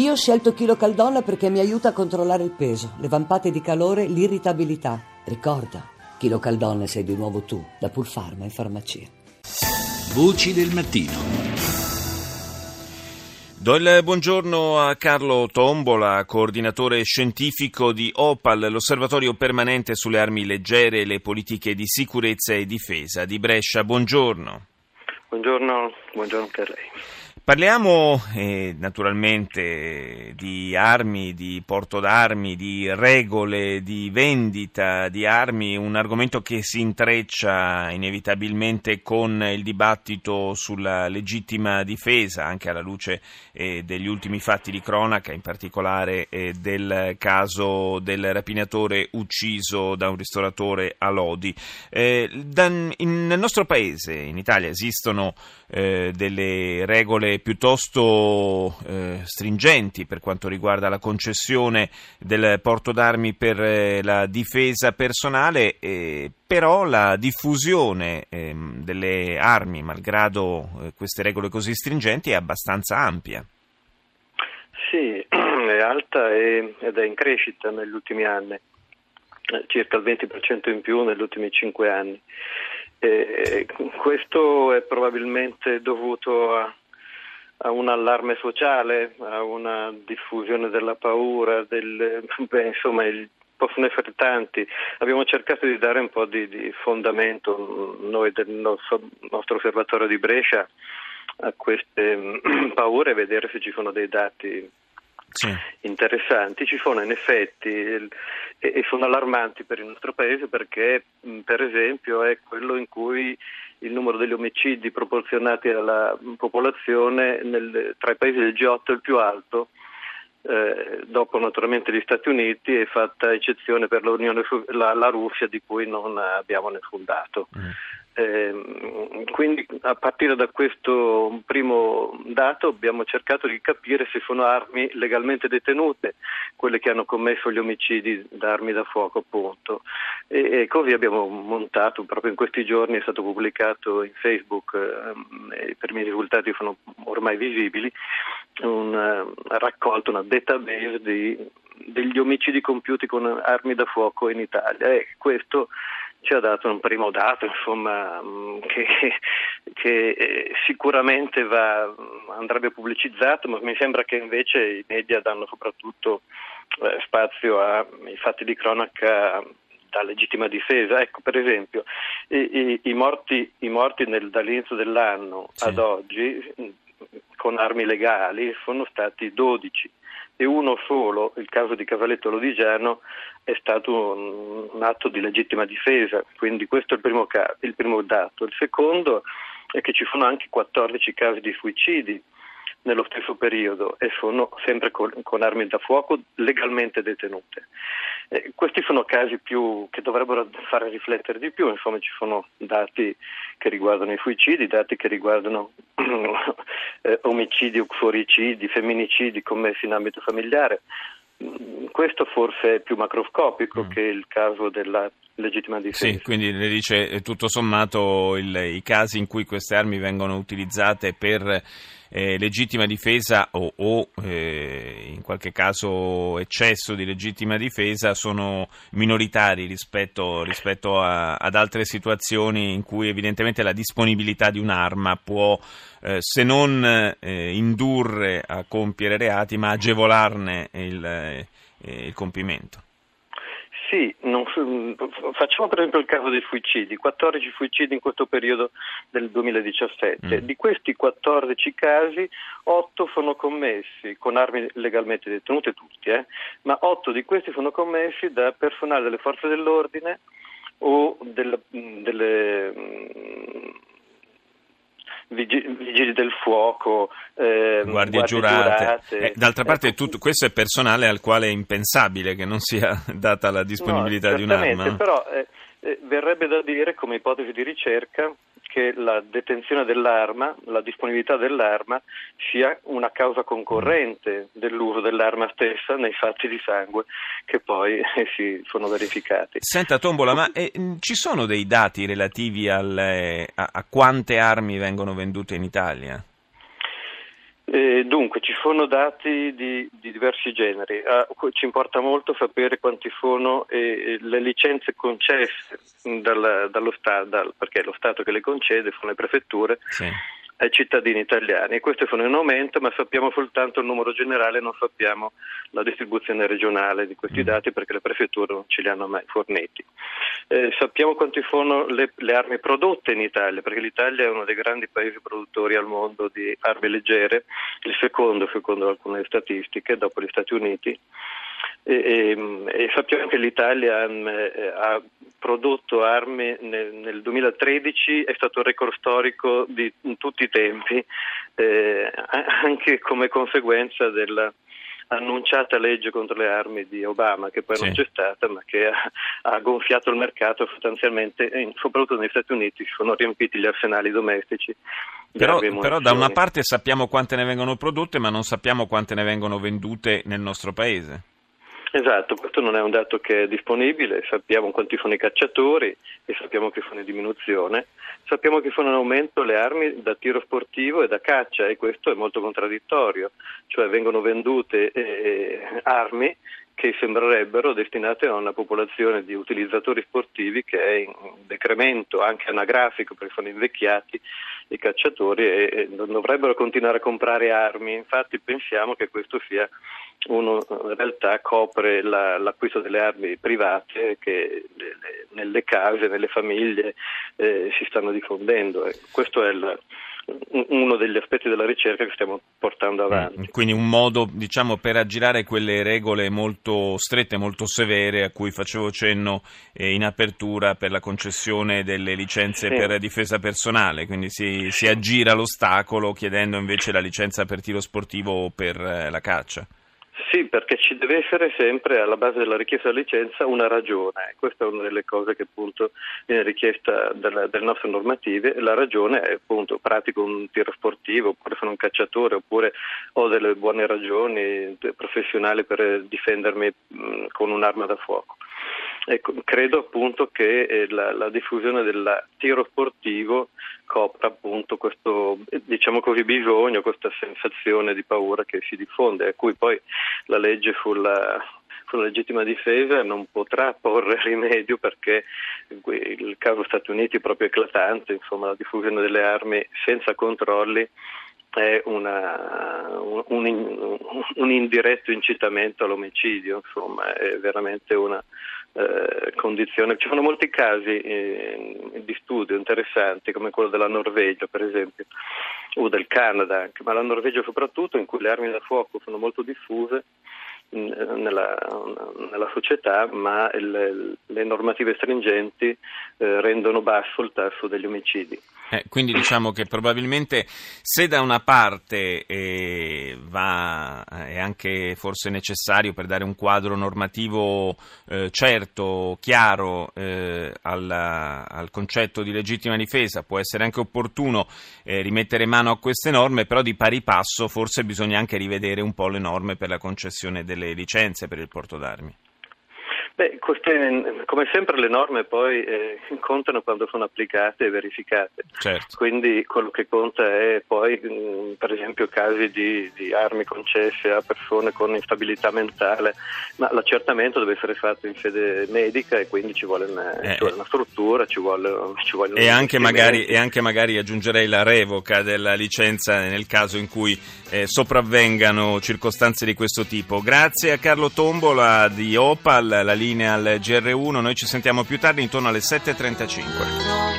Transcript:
Io ho scelto Chilo Caldonna perché mi aiuta a controllare il peso, le vampate di calore, l'irritabilità. Ricorda, Chilo Caldonna sei di nuovo tu, da Pulfarma in farmacia. Voci del mattino. Do il buongiorno a Carlo Tombola, coordinatore scientifico di OPAL, l'osservatorio permanente sulle armi leggere e le politiche di sicurezza e difesa di Brescia. Buongiorno. Buongiorno, buongiorno anche a lei. Parliamo eh, naturalmente di armi, di porto d'armi, di regole di vendita di armi, un argomento che si intreccia inevitabilmente con il dibattito sulla legittima difesa, anche alla luce eh, degli ultimi fatti di cronaca, in particolare eh, del caso del rapinatore ucciso da un ristoratore a Lodi. Eh, da, in, nel nostro paese, in Italia, esistono eh, delle regole piuttosto eh, stringenti per quanto riguarda la concessione del porto d'armi per eh, la difesa personale, eh, però la diffusione ehm, delle armi, malgrado eh, queste regole così stringenti, è abbastanza ampia. Sì, è alta ed è in crescita negli ultimi anni, eh, circa il 20% in più negli ultimi 5 anni. E questo è probabilmente dovuto a a un allarme sociale, a una diffusione della paura, del, beh, insomma il, possono essere tanti. Abbiamo cercato di dare un po' di, di fondamento noi del nostro, nostro, osservatorio di Brescia a queste paure e vedere se ci sono dei dati sì. interessanti. Ci sono in effetti e, sono allarmanti per il nostro Paese perché per esempio è quello in cui il numero degli omicidi proporzionati alla popolazione nel, tra i paesi del G8 è il più alto, eh, dopo naturalmente gli Stati Uniti e fatta eccezione per la, la, Russia di cui non abbiamo nessun dato. Mm. Eh, quindi a partire da questo primo dato abbiamo cercato di capire se sono armi legalmente detenute, quelle che hanno commesso gli omicidi da armi da fuoco appunto. E, e così abbiamo montato, proprio in questi giorni è stato pubblicato in Facebook, eh, i primi risultati sono ormai visibili, una uh, raccolta, una database di, degli omicidi compiuti con armi da fuoco in Italia e questo ci ha dato un primo dato insomma, mm, che, che eh, sicuramente va, andrebbe pubblicizzato, ma mi sembra che invece i media danno soprattutto eh, spazio ai fatti di cronaca da legittima difesa. Ecco, per esempio, i, i, i morti, i morti nel, dall'inizio dell'anno sì. ad oggi mm, con armi legali sono stati 12 e uno solo, il caso di Cavalletto Lodigiano, è stato un, un atto di legittima difesa, quindi questo è il primo, caso, il primo dato. Il secondo è che ci sono anche 14 casi di suicidi nello stesso periodo e sono sempre con, con armi da fuoco legalmente detenute. Eh, questi sono casi più, che dovrebbero fare riflettere di più, insomma ci sono dati che riguardano i suicidi, dati che riguardano eh, omicidi, fuoricidi, femminicidi commessi in ambito familiare. Mm, questo forse è più macroscopico mm. che il caso della legittima difesa. Sì, quindi le dice eh, tutto sommato il, i casi in cui queste armi vengono utilizzate per eh, legittima difesa o, o eh, in qualche caso eccesso di legittima difesa sono minoritari rispetto, rispetto a, ad altre situazioni in cui evidentemente la disponibilità di un'arma può eh, se non eh, indurre a compiere reati ma agevolarne il, eh, il compimento. Sì, non, facciamo per esempio il caso dei suicidi, 14 suicidi in questo periodo del 2017. Mm. Di questi 14 casi, 8 sono commessi con armi legalmente detenute tutti, eh, ma 8 di questi sono commessi da personale delle forze dell'ordine o del, delle vigili del fuoco, eh, guardie, guardie giurate. giurate. Eh, d'altra parte ecco. tutto, questo è personale al quale è impensabile che non sia data la disponibilità no, di un'arma. Però eh, eh, verrebbe da dire come ipotesi di ricerca che la detenzione dell'arma, la disponibilità dell'arma sia una causa concorrente dell'uso dell'arma stessa nei fatti di sangue che poi eh, si sono verificati. Senta Tombola, ma eh, ci sono dei dati relativi alle, a, a quante armi vengono vendute in Italia? Eh, dunque, ci sono dati di, di diversi generi. Ah, ci importa molto sapere quanti sono eh, le licenze concesse dal, dallo Stato, dal, perché è lo Stato che le concede, sono le prefetture. Sì ai cittadini italiani queste sono in aumento ma sappiamo soltanto il numero generale, non sappiamo la distribuzione regionale di questi mm. dati perché le prefetture non ce li hanno mai forniti. Eh, sappiamo quanti sono le, le, armi prodotte in Italia perché l'Italia è uno dei grandi paesi produttori al mondo di armi leggere, il secondo secondo alcune statistiche dopo gli Stati Uniti. E, e, e sappiamo che l'Italia eh, ha prodotto armi nel, nel, 2013 è stato il record storico di in tutti i tempi, eh, anche come conseguenza della annunciata legge contro le armi di Obama, che poi sì. non c'è stata, ma che ha, ha gonfiato il mercato sostanzialmente, soprattutto negli Stati Uniti si sono riempiti gli arsenali domestici. Però, però da una parte sappiamo quante ne vengono prodotte, ma non sappiamo quante ne vengono vendute nel nostro paese. Esatto, questo non è un dato che è disponibile, sappiamo quanti sono i cacciatori e sappiamo che sono in diminuzione, sappiamo che sono in aumento le armi da tiro sportivo e da caccia e questo è molto contraddittorio, cioè vengono vendute eh, armi che sembrerebbero destinate a una popolazione di utilizzatori sportivi che è in decremento anche anagrafico perché sono invecchiati i cacciatori e, non dovrebbero continuare a comprare armi, infatti pensiamo che questo sia uno in realtà copre la, l'acquisto delle armi private che le, le, nelle case, nelle famiglie eh, si stanno diffondendo. E questo è il, uno degli aspetti della ricerca che stiamo portando avanti. Mm, quindi un modo diciamo, per aggirare quelle regole molto strette, molto severe a cui facevo cenno eh, in apertura per la concessione delle licenze sì. per difesa personale, quindi si, si aggira l'ostacolo chiedendo invece la licenza per tiro sportivo o per eh, la caccia. Sì, perché ci deve essere sempre alla base della richiesta di licenza una ragione. Questa è una delle cose che appunto viene richiesta dalle, dalle nostre normative. La ragione è appunto pratico un tiro sportivo, oppure sono un cacciatore, oppure ho delle buone ragioni professionali per difendermi con un'arma da fuoco. Ecco, credo appunto che eh, la, la, diffusione del tiro sportivo copra appunto questo diciamo così, bisogno, questa sensazione di paura che si diffonde, a cui poi la legge sulla, sulla legittima difesa non potrà porre rimedio perché il caso Stati Uniti è proprio eclatante, insomma la diffusione delle armi senza controlli è una, un, un, un, indiretto incitamento all'omicidio, insomma è veramente una eh, condizione. Ci sono molti casi eh, di studio interessanti come quello della Norvegia per esempio o del Canada anche, ma la Norvegia soprattutto in cui le armi da fuoco sono molto diffuse nella, nella società, ma il, le normative stringenti eh, rendono basso il tasso degli omicidi. Eh, quindi diciamo che probabilmente se da una parte eh, va, è anche forse necessario per dare un quadro normativo eh, certo, chiaro eh, alla, al concetto di legittima difesa, può essere anche opportuno eh, rimettere mano a queste norme, però di pari passo forse bisogna anche rivedere un po' le norme per la concessione delle licenze per il porto d'armi. Beh, queste, come sempre le norme poi eh, contano quando sono applicate e verificate, certo. quindi quello che conta è poi mh, mm, per esempio casi di, di, armi concesse a persone con instabilità mentale, ma l'accertamento deve essere fatto in sede medica e quindi ci vuole una, eh, ci vuole una struttura, ci vuole, ci vuole e, anche magari, e anche magari aggiungerei la revoca della licenza nel caso in cui eh, sopravvengano circostanze di questo tipo. Grazie a Carlo Tombola di Opal, la linea al GR1, noi ci sentiamo più tardi intorno alle 7.35.